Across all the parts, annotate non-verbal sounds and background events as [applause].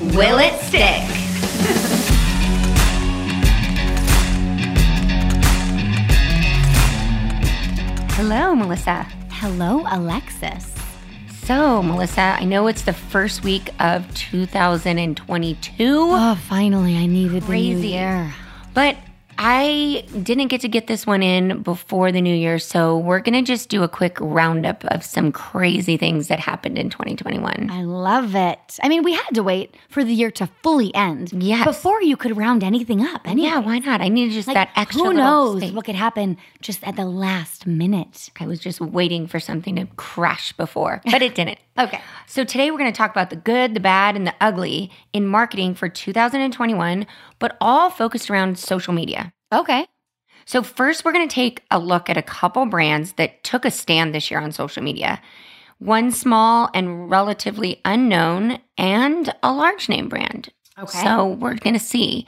will it stick? Hello, Melissa. Hello, Alexis. So, Melissa, I know it's the first week of 2022, Oh, finally, I needed the new Crazy. year. but I didn't get to get this one in before the new year. So, we're going to just do a quick roundup of some crazy things that happened in 2021. I love it. I mean, we had to wait for the year to fully end Yes. before you could round anything up. Anyway. Yeah, why not? I needed just Like, that extra Who knows space. what could happen just at the last minute? I was just waiting for something to crash before, but it didn't. [laughs] Okay. So today we're going to talk about the good, the bad, and the ugly in marketing for 2021, but all focused around social media. Okay. So first we're going to take a look at a couple brands that took a stand this year on social media. One small and relatively unknown and a large name brand. Okay. So we're going to see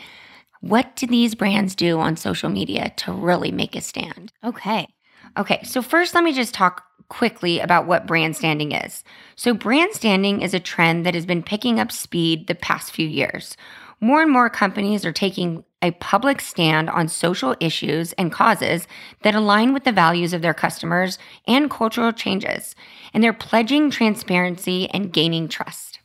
what do these brands do on social media to really make a stand. Okay. Okay, so first let me just talk quickly about what brand standing is. So, brand standing is a trend that has been picking up speed the past few years. More and more companies are taking a public stand on social issues and causes that align with the values of their customers and cultural changes, and they're pledging transparency and gaining trust.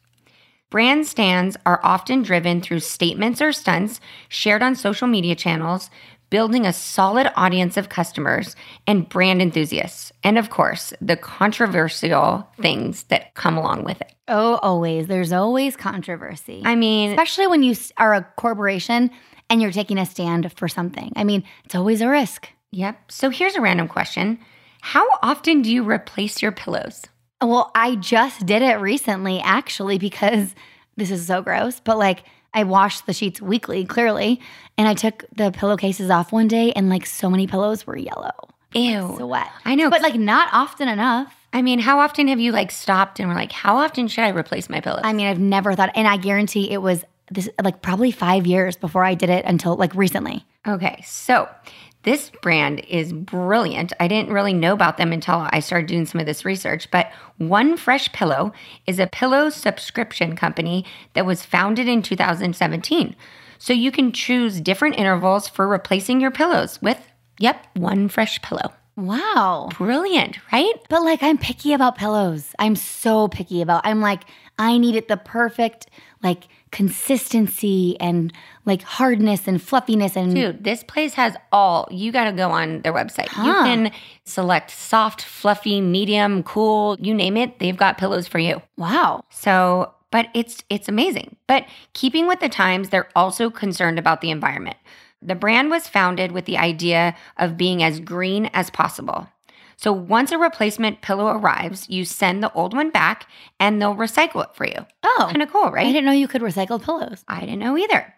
Brand stands are often driven through statements or stunts shared on social media channels, building a solid audience of customers and brand enthusiasts. And of course, the controversial things that come along with it. Oh, always. There's always controversy. I mean, Especially when you are a corporation and you're taking a stand for something. I mean, it's always a risk. yep. So here's a random question How often do you replace your pillows? Well, I just did it recently, actually, because [laughs] this is so gross, but like I washed the sheets weekly, clearly, and I took the pillowcases off one day, and like so many pillows were yellow. Ew. So wet. I know. But like not often enough. I mean, how often have you like stopped and were like, how often should I replace my pillows? I mean, I've never thought, and I guarantee it was this like probably five years before I did it until like recently. Okay, so this brand is brilliant. I didn't really know about them until I started doing some of this research, but One Fresh Pillow is a pillow subscription company that was founded in 2017. So you can choose different intervals for replacing your pillows with, yep, One Fresh Pillow. Wow. Brilliant, right? But like I'm picky about pillows. I'm so picky about. I'm like I need it the perfect like consistency and like hardness and fluffiness and Dude, this place has all. You got to go on their website. You can select soft, fluffy, medium, cool, you name it. They've got pillows for you. wow. So, but it's it's amazing. But keeping with the times, they're also concerned about the environment. The brand was founded with the idea of being as green as possible. So once a replacement pillow arrives, you send the old one back and they'll recycle it for you. Oh, Kind of cool, right? I didn't know you could recycle pillows. I didn't know either.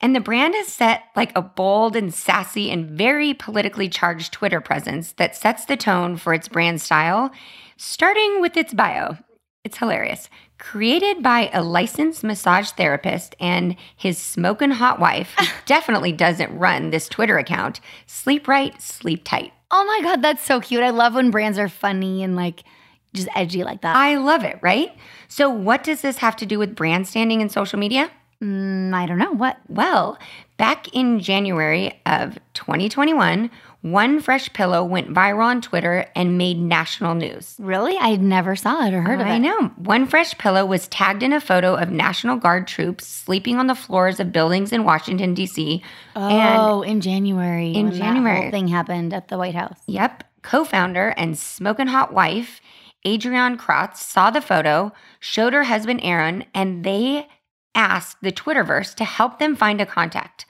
And the brand has set like a bold and sassy and very politically charged Twitter presence that sets the tone for its brand style, starting with its bio. It's hilarious. Created by a licensed massage therapist and his smoking hot wife, who [laughs] definitely doesn't run this Twitter account, sleep right, sleep tight. Oh my god, that's so cute. I love when brands are funny and like just edgy like that. I love it, right? So, what does this have to do with brand standing in social media? Mm, I don't know what. Well, back in January of 2021, one fresh pillow went viral on Twitter and made national news. Really, I never saw it or heard of it. I know. One fresh pillow was tagged in a photo of National Guard troops sleeping on the floors of buildings in Washington, D.C. Oh, in January. In January. whole thing happened at the White House. Yep. Co founder and smoking hot wife, Adrienne Kratz, saw the photo, showed her husband Aaron, and they asked the Twitterverse to help them find a contact.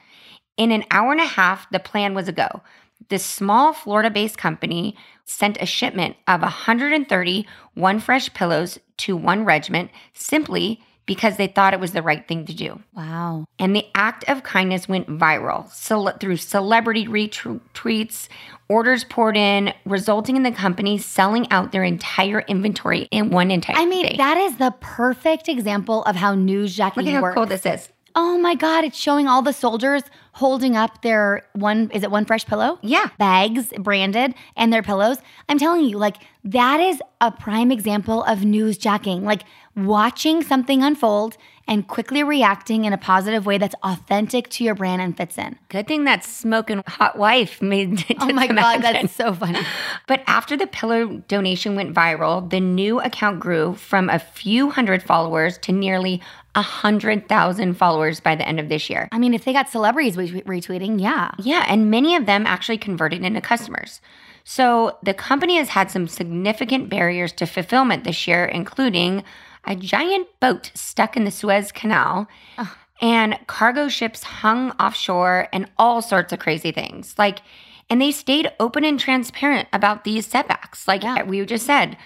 In an hour and a half, the plan was a go. This small Florida based company sent a shipment of 130 One Fresh pillows to one regiment simply because they thought it was the right thing to do. Wow. And the act of kindness went viral through celebrity retweets, orders poured in, resulting in the company selling out their entire inventory in one entire I mean, day. that is the perfect example of how news newsjacking Look at how works. cool this is. Oh my God, it's showing all the soldiers holding up their one, is it one fresh pillow? Yeah. Bags branded and their pillows. I'm telling you, like, that is a prime example of newsjacking. Like, watching something unfold and quickly reacting in a positive way that's authentic to your brand and fits in. Good thing that smoking hot wife made it. Oh my God, that's so funny. [laughs] But after the pillow donation went viral, the new account grew from a few hundred followers to nearly a hundred thousand followers by the end of this year. I mean, if they got celebrities re- retweeting, yeah. Yeah, and many of them actually converted into customers. So the company has had some significant barriers to fulfillment this year, including a giant boat stuck in the Suez Canal. And cargo ships hung offshore and all sorts of crazy things. Like, and they stayed open and transparent about these setbacks. Like Yeah. we just said,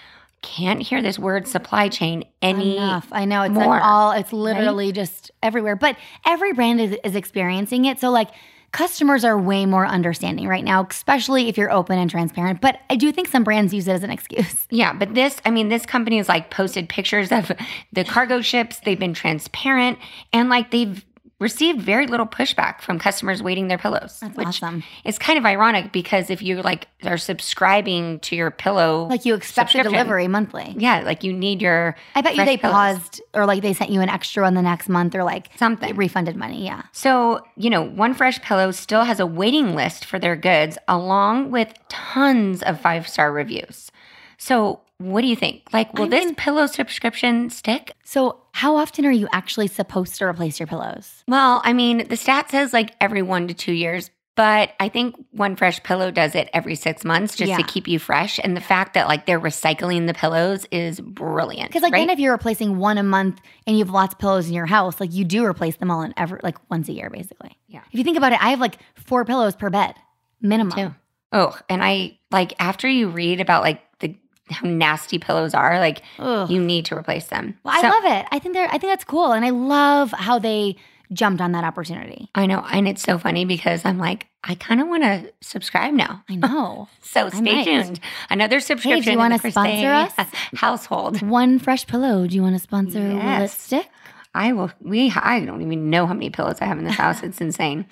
can't hear this word supply chain any Enough. I know it's more, like all it's literally just everywhere. But every brand is, is experiencing it. So like customers are way more understanding right now, especially if you're open and transparent. But I do think some brands use it as an excuse. [laughs] Yeah, but this, I mean, this company has like posted pictures of the cargo ships. They've been transparent and like they've received very little pushback from customers waiting their pillows. That's which awesome. is kind of ironic because if you like are subscribing to your pillow, Like you expect a delivery monthly. Yeah, like you need your I bet you they pillows. paused or like they sent you an extra one the next month or like Something. refunded money. Yeah. So, you know, One Fresh Pillow still has a waiting list for their goods along with tons of five star reviews. So, what do you think? Like, will I this pillow subscription stick? So how often are you actually supposed to replace your pillows? Well, I mean, the stat says like every one to two years, but I think One Fresh Pillow does it every six months just to keep you fresh. And the fact that like they're recycling the pillows is brilliant. Because like right? then if you're replacing one a month and you have lots of pillows in your house, like you do replace them all in ever like once a year basically. Yeah. If you think about it, I have like four pillows per bed minimum. too. oh, and I like after you read about like the how nasty pillows are, like Ugh. you need to replace them. Well, I love it. I think they're I think that's cool, and I love how they jumped on that opportunity. I know, and it's so funny because I'm like, I kind of want to subscribe now. I know. [laughs] So stay tuned. Another subscription. Do you wanna the sponsor us? [laughs] Household. One fresh pillow. Do you want to sponsor Yes. lipstick? I will. We. I don't even know how many pillows I have in this house. [laughs] It's insane.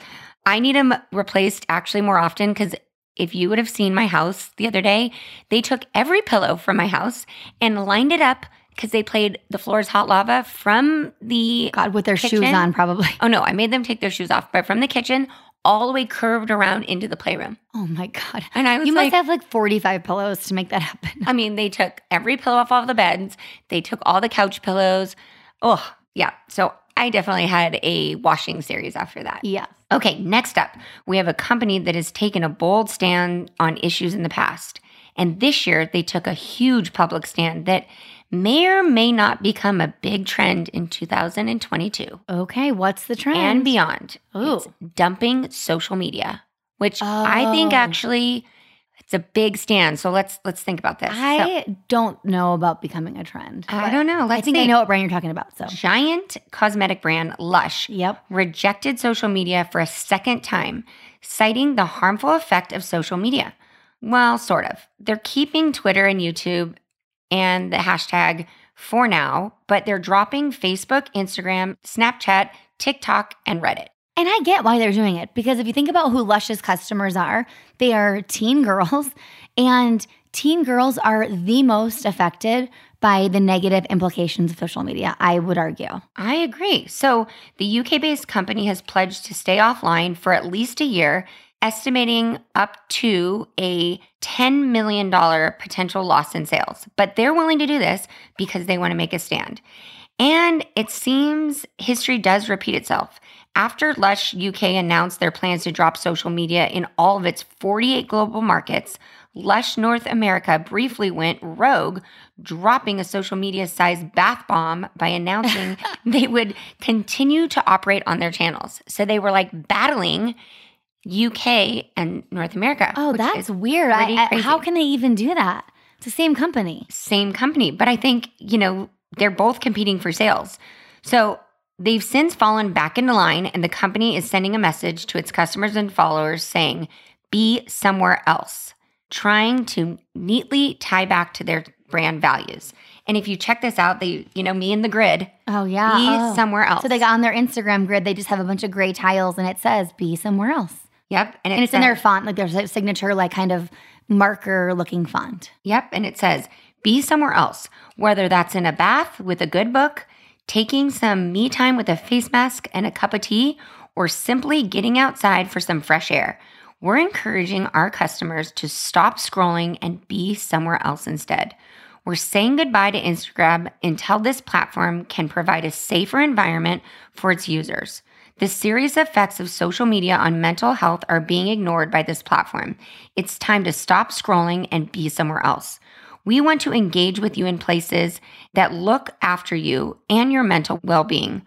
I need them replaced actually more often because if you would have seen my house the other day, they took every pillow from my house and lined it up because they played the floor's hot lava from the. God, with their shoes on, probably. Oh no, I made them take their shoes off, but from the kitchen all the way curved around into the playroom. Oh my god! And I was You like, must have like forty-five pillows to make that happen. I mean, they took every pillow off all the beds. They took all the couch pillows. Oh, yeah. So I definitely had a washing series after that. Yeah. Okay, next up, we have a company that has taken a bold stand on issues in the past. And this year, they took a huge public stand that may or may not become a big trend in 2022 Okay. What's the trend? and beyond. Ooh. It's dumping social media, which I think Oh. actually it's a big stand. So let's let's think about this. So- I don't know about becoming a trend. I don't know. Let's I think see. I know what brand you're talking about. So. Giant cosmetic brand Lush Yep. rejected social media for a second time, citing the harmful effect of social media. Well, sort of. They're keeping Twitter and YouTube and the hashtag for now, but they're dropping Facebook, Instagram, Snapchat, TikTok, and Reddit. And I get why they're doing it because if you think about who Lush's customers are, they are teen girls, and teen girls are the most affected by the negative implications of social media, I would argue. I agree. So, the UK based company has pledged to stay offline for at least a year, estimating up to a $10 million potential loss in sales. But they're willing to do this because they want to make a stand. And it seems history does repeat itself. After Lush UK announced their plans to drop social media in all of its 48 global markets, Lush North America briefly went rogue, dropping a social media sized bath bomb by announcing [laughs] they would continue to operate on their channels. So they were like battling UK and North America. Oh, that's weird. I, I- how can they even do that? It's the same company. same company. But I think, you know, they're both competing for sales. So they've since fallen back into line, and the company is sending a message to its customers and followers saying, be somewhere else, trying to neatly tie back to their brand values. And if you check this out, they, you know, me and the grid, Oh yeah. be Oh. somewhere else. So they got on their Instagram grid, they just have a bunch of gray tiles and it says be somewhere else. yep, and, it And it's in their font, like there's a signature, like kind of marker looking font. Yep. And it says, be somewhere else, whether that's in a bath with a good book, taking some me time with a face mask and a cup of tea, or simply getting outside for some fresh air. We're encouraging our customers to stop scrolling and be somewhere else instead. We're saying goodbye to Instagram until this platform can provide a safer environment for its users. The serious effects of social media on mental health are being ignored by this platform. It's time to stop scrolling and be somewhere else. We want to engage with you in places that look after you and your mental well being.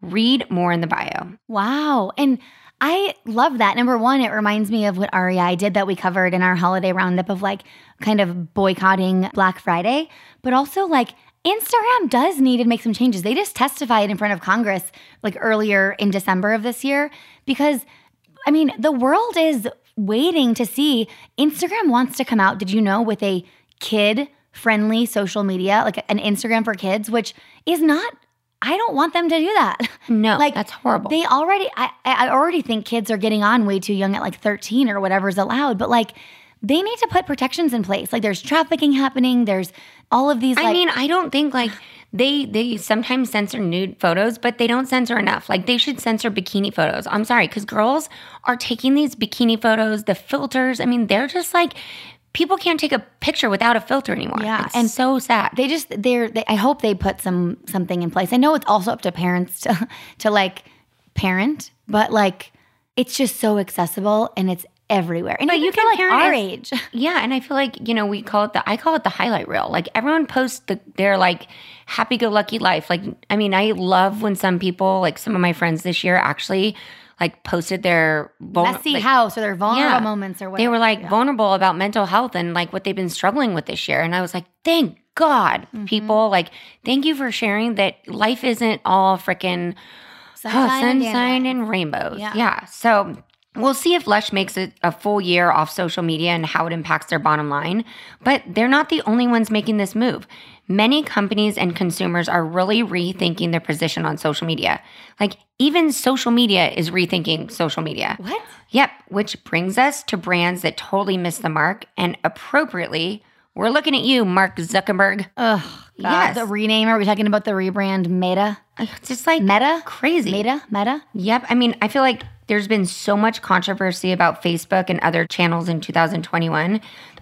Read more in the bio. Wow. And I love that. Number one, it reminds me of what REI did that we covered in our holiday roundup of like kind of boycotting Black Friday, but also like Instagram does need to make some changes. They just testified in front of Congress like earlier in December of this year because I mean, the world is waiting to see Instagram wants to come out, did you know, with a kid friendly social media, like an Instagram for kids, which is not I don't want them to do that. No, [laughs] Like, that's horrible. They already, I, I already think kids are getting on way too young at like 13 or whatever's allowed, but like they need to put protections in place. Like there's trafficking happening. There's all of these. I mean, I don't think like they they sometimes censor nude photos, but they don't censor enough. Like they should censor bikini photos. I'm sorry, because girls are taking these bikini photos, the filters. I mean, they're just like people can't take a picture without a filter anymore. Yeah, it's and so sad. they just they're. They, I hope they put some something in place. I know it's also up to parents to [laughs] to like parent, but like it's just so accessible and it's everywhere. And But you can like our as- age. [laughs] Yeah, and I feel like you know we call it the I call it the highlight reel. Like everyone posts the their like happy go lucky life. Like I mean, I love when some people like some of my friends this year actually like posted their vulner- Messy like, house or their vulnerable Yeah. moments or whatever. They were like Yeah. vulnerable about mental health and like what they've been struggling with this year, and I was like, thank God, Mm-hmm. people. Like, thank you for sharing that life isn't all freaking sunshine, and sunshine dandelions. and rainbows. Yeah. Yeah. So we'll see if Lush makes it a full year off social media and how it impacts their bottom line. But they're not the only ones making this move. Many companies and consumers are really rethinking their position on social media. Like even social media is rethinking social media. What? Yep, which brings us to brands that totally miss the mark and appropriately, we're looking at you, Mark Zuckerberg. Ugh. God, Yes. The rename. Are we talking about the rebrand Meta? It's just like Meta? crazy. Meta? Meta? Yep. I mean, I feel like there's been so much controversy about Facebook and other channels in 2021.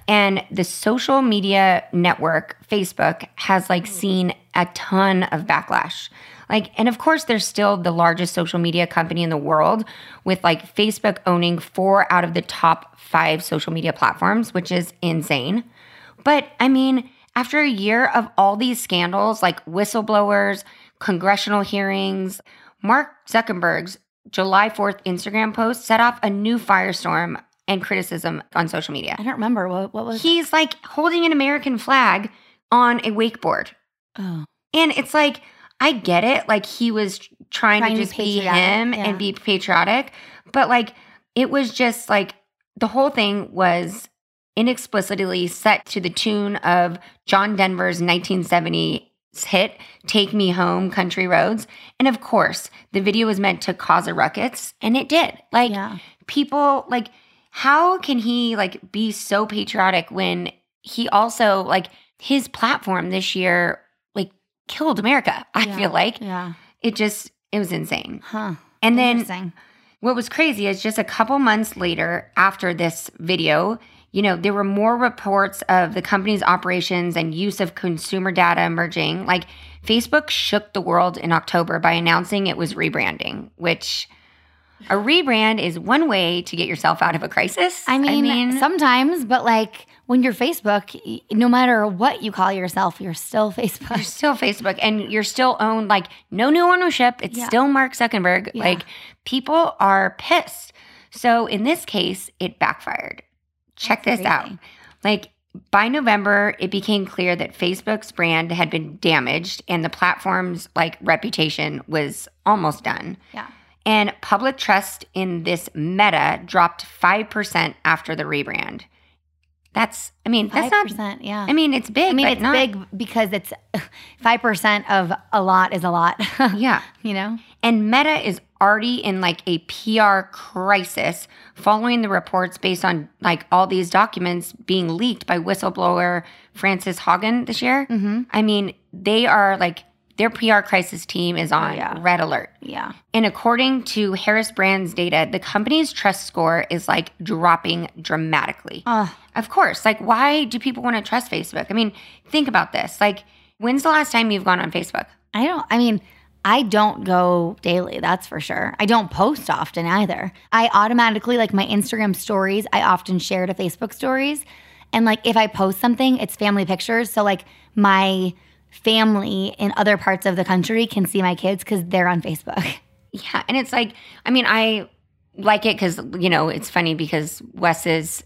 And the social media network, Facebook, has like seen a ton of backlash. Like, and of course, they're still the largest social media company in the world, with like Facebook owning four out of the top five social media platforms, which is insane. But I mean, after a year of all these scandals like whistleblowers, congressional hearings, Mark Zuckerberg's July 4th Instagram post set off a new firestorm and criticism on social media. I don't remember. What, what was He's like holding an American flag on a wakeboard. Oh. And it's like, I get it. Like he was trying, Trying to to be just be him yeah. and be patriotic. But like, it was just like the whole thing was inexplicitly set to the tune of John Denver's 1970 hit, Take Me Home, Country Roads. And of course, the video was meant to cause a ruckus, and it did. Like, Yeah. people, like, how can he like be so patriotic when he also like his platform this year like killed America? I Yeah. feel like Yeah. it just it was insane. Huh. And then what was crazy is just a couple months later after this video, you know, there were more reports of the company's operations and use of consumer data emerging. Like Facebook shook the world in October by announcing it was rebranding, which a rebrand is one way to get yourself out of a crisis. I mean, sometimes, but like when you're Facebook, no matter what you call yourself, you're still Facebook. you're still Facebook and you're still owned like no new ownership. It's Yeah. still Mark Zuckerberg. Yeah. Like people are pissed. So in this case, it backfired. Check That's this out. Like by November, it became clear that Facebook's brand had been damaged and the platform's like reputation was almost done. Yeah. And public trust in this meta dropped 5% after the rebrand. That's, I mean, that's not, 5%, yeah. I mean, it's big. I mean, it's not- big because it's [laughs] 5% of a lot is a lot. [laughs] Yeah. you know? And Meta is already in like a PR crisis following the reports based on like all these documents being leaked by whistleblower Frances Haugen this year. Mm-hmm. I mean, they are like, their PR crisis team is oh, on yeah. red alert. Yeah. And according to Harris Brand's data, the company's trust score is like dropping dramatically. Oh, Of course. Like, why do people want to trust Facebook? I mean, think about this. Like, when's the last time you've gone on Facebook? I don't, I mean, I don't go daily, that's for sure. I don't post often either. I automatically, like my Instagram stories, I often share to Facebook stories. And like if I post something, it's family pictures. So like my family in other parts of the country can see my kids because they're on Facebook. [laughs] Yeah. And it's like, I mean, I like it because, you know, it's funny because Wes's,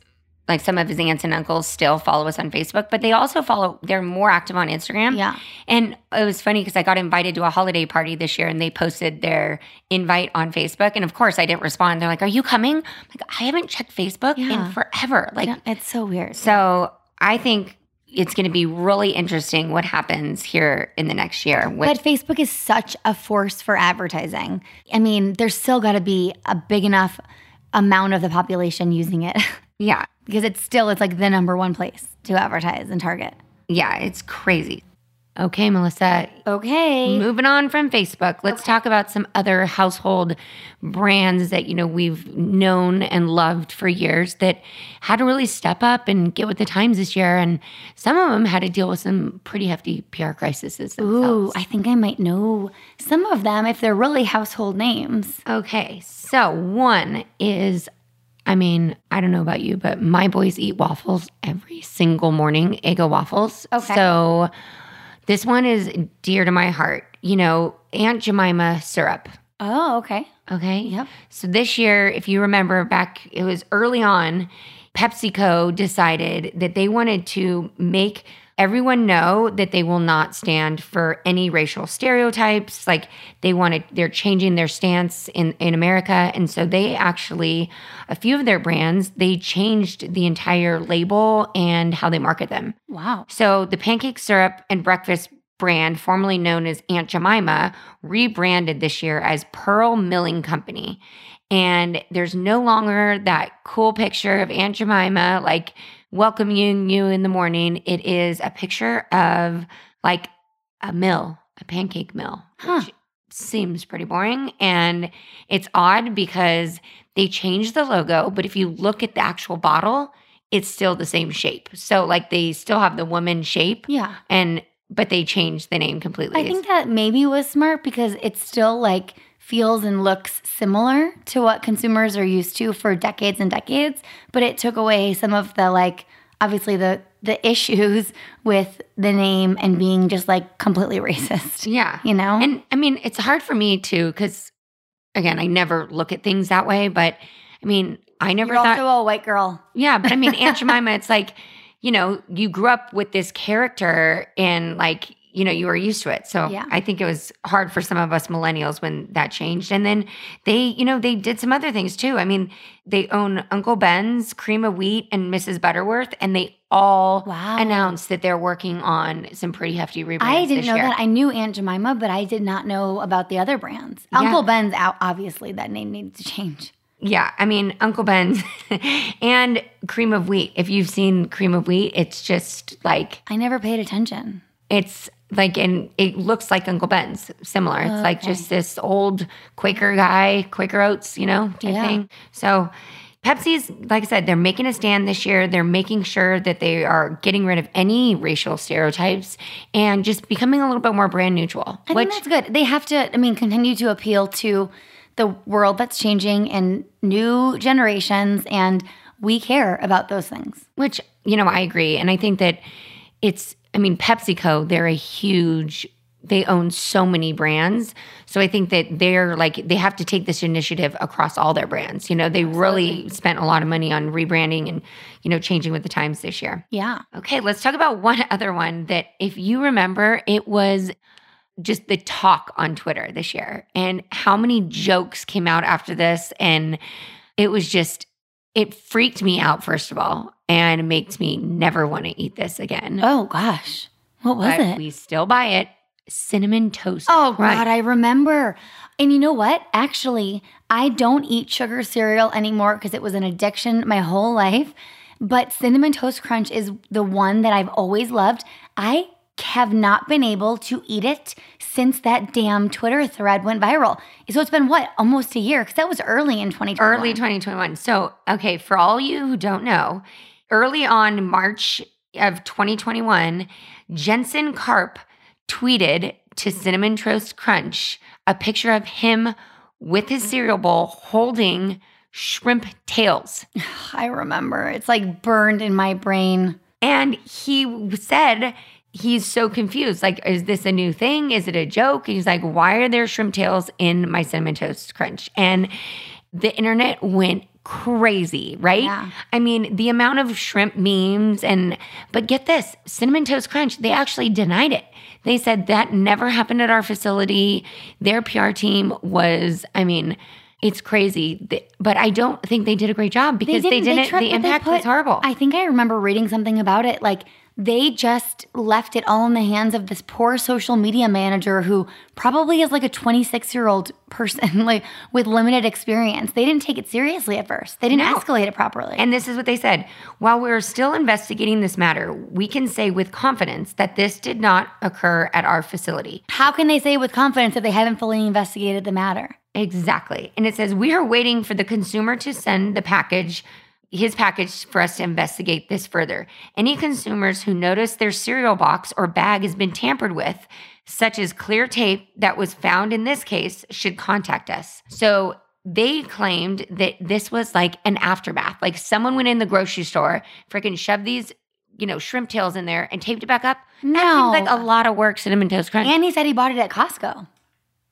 like some of his aunts and uncles still follow us on Facebook, but they also follow, they're more active on Instagram. Yeah. And it was funny because I got invited to a holiday party this year and they posted their invite on Facebook. And of course, I didn't respond. They're like, Are you coming? I'm like, I haven't checked Facebook Yeah. in forever. Like, Yeah, it's so weird. so I think it's going to be really interesting what happens here in the next year. With, But Facebook is such a force for advertising. I mean, there's still got to be a big enough amount of the population using it [laughs] yeah. because it's still it's like the number one place to advertise and target. Yeah. It's crazy. Okay, Melissa, Okay. Moving on from Facebook, let's talk about some other household brands that you know we've known and loved for years that had to really step up and get with the times this year, and some of them had to deal with some pretty hefty PR crises Ooh. I think I might know some of them if they're really household names. Okay, so one is, I mean, I don't know about you, but my boys eat waffles every single morning, Eggo waffles. Okay. So this one is dear to my heart. You know, Aunt Jemima syrup. Oh, okay. Okay. Yep. So this year, if you remember back, it was early on, PepsiCo decided that they wanted to make everyone know that they will not stand for any racial stereotypes. Like they wanted, they're changing their stance in, in America. And so they actually, a few of their brands, they changed the entire label and how they market them. Wow. So the pancake syrup and breakfast brand, formerly known as Aunt Jemima, rebranded this year as Pearl Milling Company. And there's no longer that cool picture of Aunt Jemima like welcoming you in the morning. It is a picture of like a mill, a pancake mill, Huh. which seems pretty boring. And it's odd because they changed the logo, but if you look at the actual bottle, it's still the same shape. So like they still have the woman shape Yeah. and but they changed the name completely. I think that maybe was smart because it's still like feels and looks similar to what consumers are used to for decades and decades, but it took away some of the like obviously the the [laughs] issues with the name and being just like completely racist. yeah. You know? And I mean, it's hard for me too cuz again, I never look at things that way, but I mean, I never You're thought also a white girl. Yeah, but I mean, Aunt [laughs] Jemima, it's like, you know, you grew up with this character and like, you know, you were used to it. So Yeah. I think it was hard for some of us millennials when that changed. And then they, you know, they did some other things too. I mean, they own Uncle Ben's, Cream of Wheat, and Mrs. Butterworth, and they all Wow. announced that they're working on some pretty hefty rebrands. I didn't know year. that. I knew Aunt Jemima, but I did not know about the other brands. Yeah. Uncle Ben's out. Obviously, that name needs to change. Yeah, I mean Uncle Ben's [laughs] and Cream of Wheat. If you've seen Cream of Wheat, it's just like I never paid attention. it's like and it looks like Uncle Ben's similar. It's like just this old Quaker guy, Quaker Oats, you know, type Yeah. thing. So Pepsi's, like I said, they're making a stand this year. They're making sure that they are getting rid of any racial stereotypes and just becoming a little bit more brand neutral. I think that's good. They have to, I mean, continue to appeal to the world that's changing and new generations, and we care about those things. Which, you know, I agree. And I think that it's, I mean, PepsiCo, they're a huge they own so many brands. So I think that they're like they have to take this initiative across all their brands. You know, they really spent a lot of money on rebranding and you know changing with the times this year. Yeah. Okay, let's talk about one [laughs] other one that if you remember, it was just the talk on Twitter this year and how many jokes came out after this and it was just it freaked me out first of all and makes me never want to eat this again. Oh gosh. What was but it? we still buy it. Cinnamon toast. Oh crunch. God, I remember. And you know what? Actually, I don't eat sugar cereal anymore because it was an addiction my whole life. But cinnamon toast crunch is the one that I've always loved. I have not been able to eat it since that damn Twitter thread went viral. So it's been what, almost a year? Because that was early in 2020. early 2021. So, okay, for all you who don't know, early on March of 2021, Jensen Karp tweeted to Cinnamon Toast Crunch a picture of him with his cereal bowl holding shrimp tails. I remember. It's like burned in my brain. And he said he's so confused. Like, is this a new thing? Is it a joke? And he's like, why are there shrimp tails in my cinnamon toast crunch? And the internet went crazy, right? Yeah. I mean, the amount of shrimp memes and, but get this cinnamon toast crunch, they actually denied it. They said that never happened at our facility. Their PR team was, I mean, it's crazy, but I don't think they did a great job because they didn't. tried- the but they impact was horrible. I think I remember reading something about it. Like they just left it all in the hands of this poor social media manager who probably is like a 26 year old person, [laughs] like with limited experience. They didn't take it seriously at first. They didn't No. escalate it properly. And this is what they said. While we're still investigating this matter, we can say with confidence that this did not occur at our facility. how can they say with confidence that they haven't fully investigated the matter? Exactly. And it says we are waiting for the consumer to send the package, his package, for us to investigate this further. Any consumers who notice their cereal box or bag has been tampered with, such as clear tape that was found in this case, should contact us. So they claimed that this was like an aftermath. Like someone went in the grocery store, freaking shoved these, you know, shrimp tails in there and taped it back up. That No. seems like a lot of work, cinnamon toast crunch. And he said he bought it at Costco.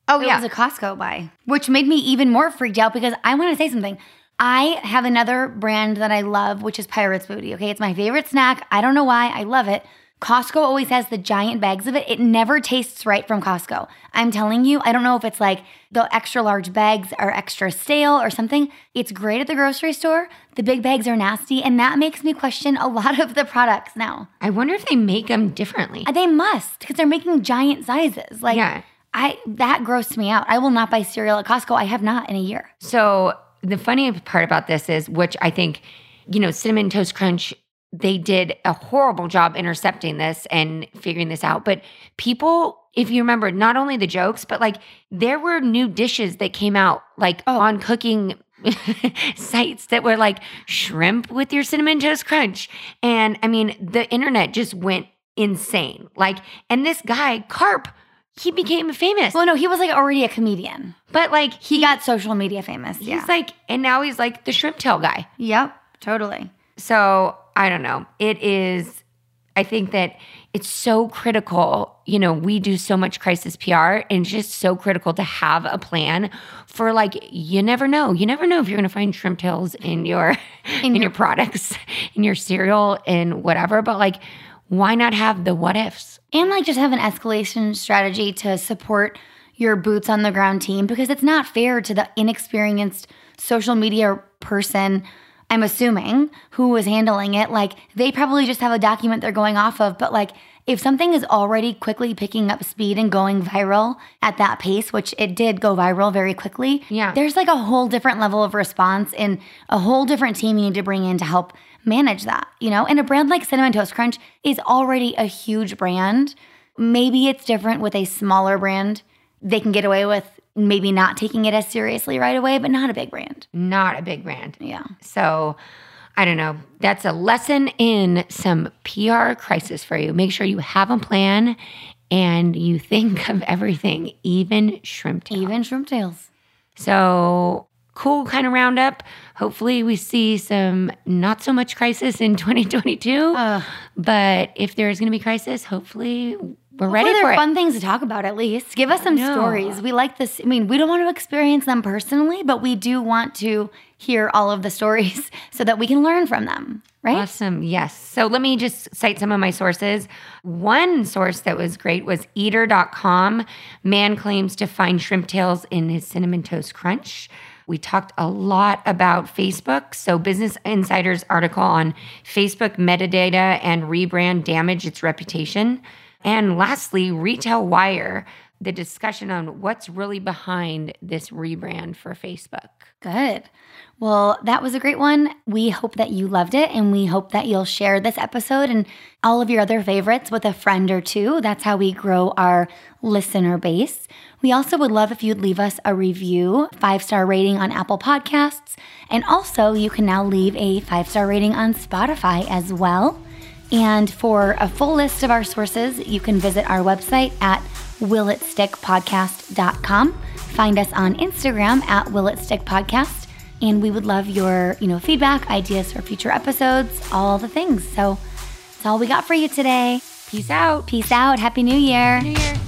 oh It yeah, It was a Costco buy, which made me even more freaked out because I want to say something. I have another brand that I love, which is Pirates Booty. Okay, it's my favorite snack. I don't know why. I love it. Costco always has the giant bags of it. It never tastes right from Costco. I'm telling you, I don't know if it's like the extra large bags are extra stale or something. It's great at the grocery store. The big bags are nasty, and that makes me question a lot of the products now. I wonder if they make them differently. Uh, they must because they're making giant sizes. Like, Yeah. I that grossed me out. I will not buy cereal at Costco. I have not in a year. So the funny part about this is, which I think, you know, Cinnamon Toast Crunch, they did a horrible job intercepting this and figuring this out. But people, if you remember, not only the jokes, but like there were new dishes that came out like Oh. on cooking [laughs] sites that were like shrimp with your cinnamon toast crunch. And I mean, the internet just went insane. Like, and this guy, Karp, he became famous. Well, no, he was like already a comedian. But like He got social media famous. He's Yeah. like, and now he's like the shrimp tail guy. yep. Totally. So I don't know. It is, I think that it's so critical. You know, we do so much crisis PR, and it's just so critical to have a plan for like, you never know. You never know if you're going to find shrimp tails in your, [laughs] in, your products, in your cereal, and whatever. But like, why not have the what ifs? And like just have an escalation strategy to support your boots on the ground team because it's not fair to the inexperienced social media person. I'm assuming who was handling it. Like they probably just have a document they're going off of, but like if something is already quickly picking up speed and going viral at that pace, which it did go viral very quickly, Yeah. there's like a whole different level of response and a whole different team you need to bring in to help manage that, you know? And a brand like Cinnamon Toast Crunch is already a huge brand. Maybe it's different with a smaller brand. They can get away with maybe not taking it as seriously right away, but not a big brand. Not a big brand. Yeah. So I don't know. That's a lesson in some PR crisis for you. Make sure you have a plan and you [laughs] think of everything, even shrimp tail. Even shrimp tails. So cool kind of roundup. Hopefully we see some not so much crisis in [laughs] 2022. Ugh. but if there's going to be crisis, hopefully we're ready for they're it. fun things to talk about at least. Give us some stories. We like this. I mean, we don't want to experience them personally, but we do want to hear all of the stories [laughs] so that we can learn from them, right? Awesome. Yes. So let me just cite some of my sources. One source that was great was eater.com. Man claims to find shrimp tails in his cinnamon toast crunch. We talked a lot about Facebook. So, Business Insider's article on Facebook metadata and rebrand damage its reputation. And lastly, Retail Wire, the discussion on what's really behind this rebrand for Facebook. Good. Well, that was a great one. We hope that you loved it and we hope that you'll share this episode and all of your other favorites with a friend or two. That's how we grow our listener base. We also would love if you'd leave us a review, five star rating on Apple Podcasts. And also, you can now leave a five star rating on Spotify as well. And for a full list of our sources, you can visit our website at willitstickpodcast.com. Find us on Instagram at willitstickpodcast. And we would love your, you know, feedback, ideas for future episodes, all the things. So that's all we got for you today. Peace out. Peace out. Happy New Year. New Year.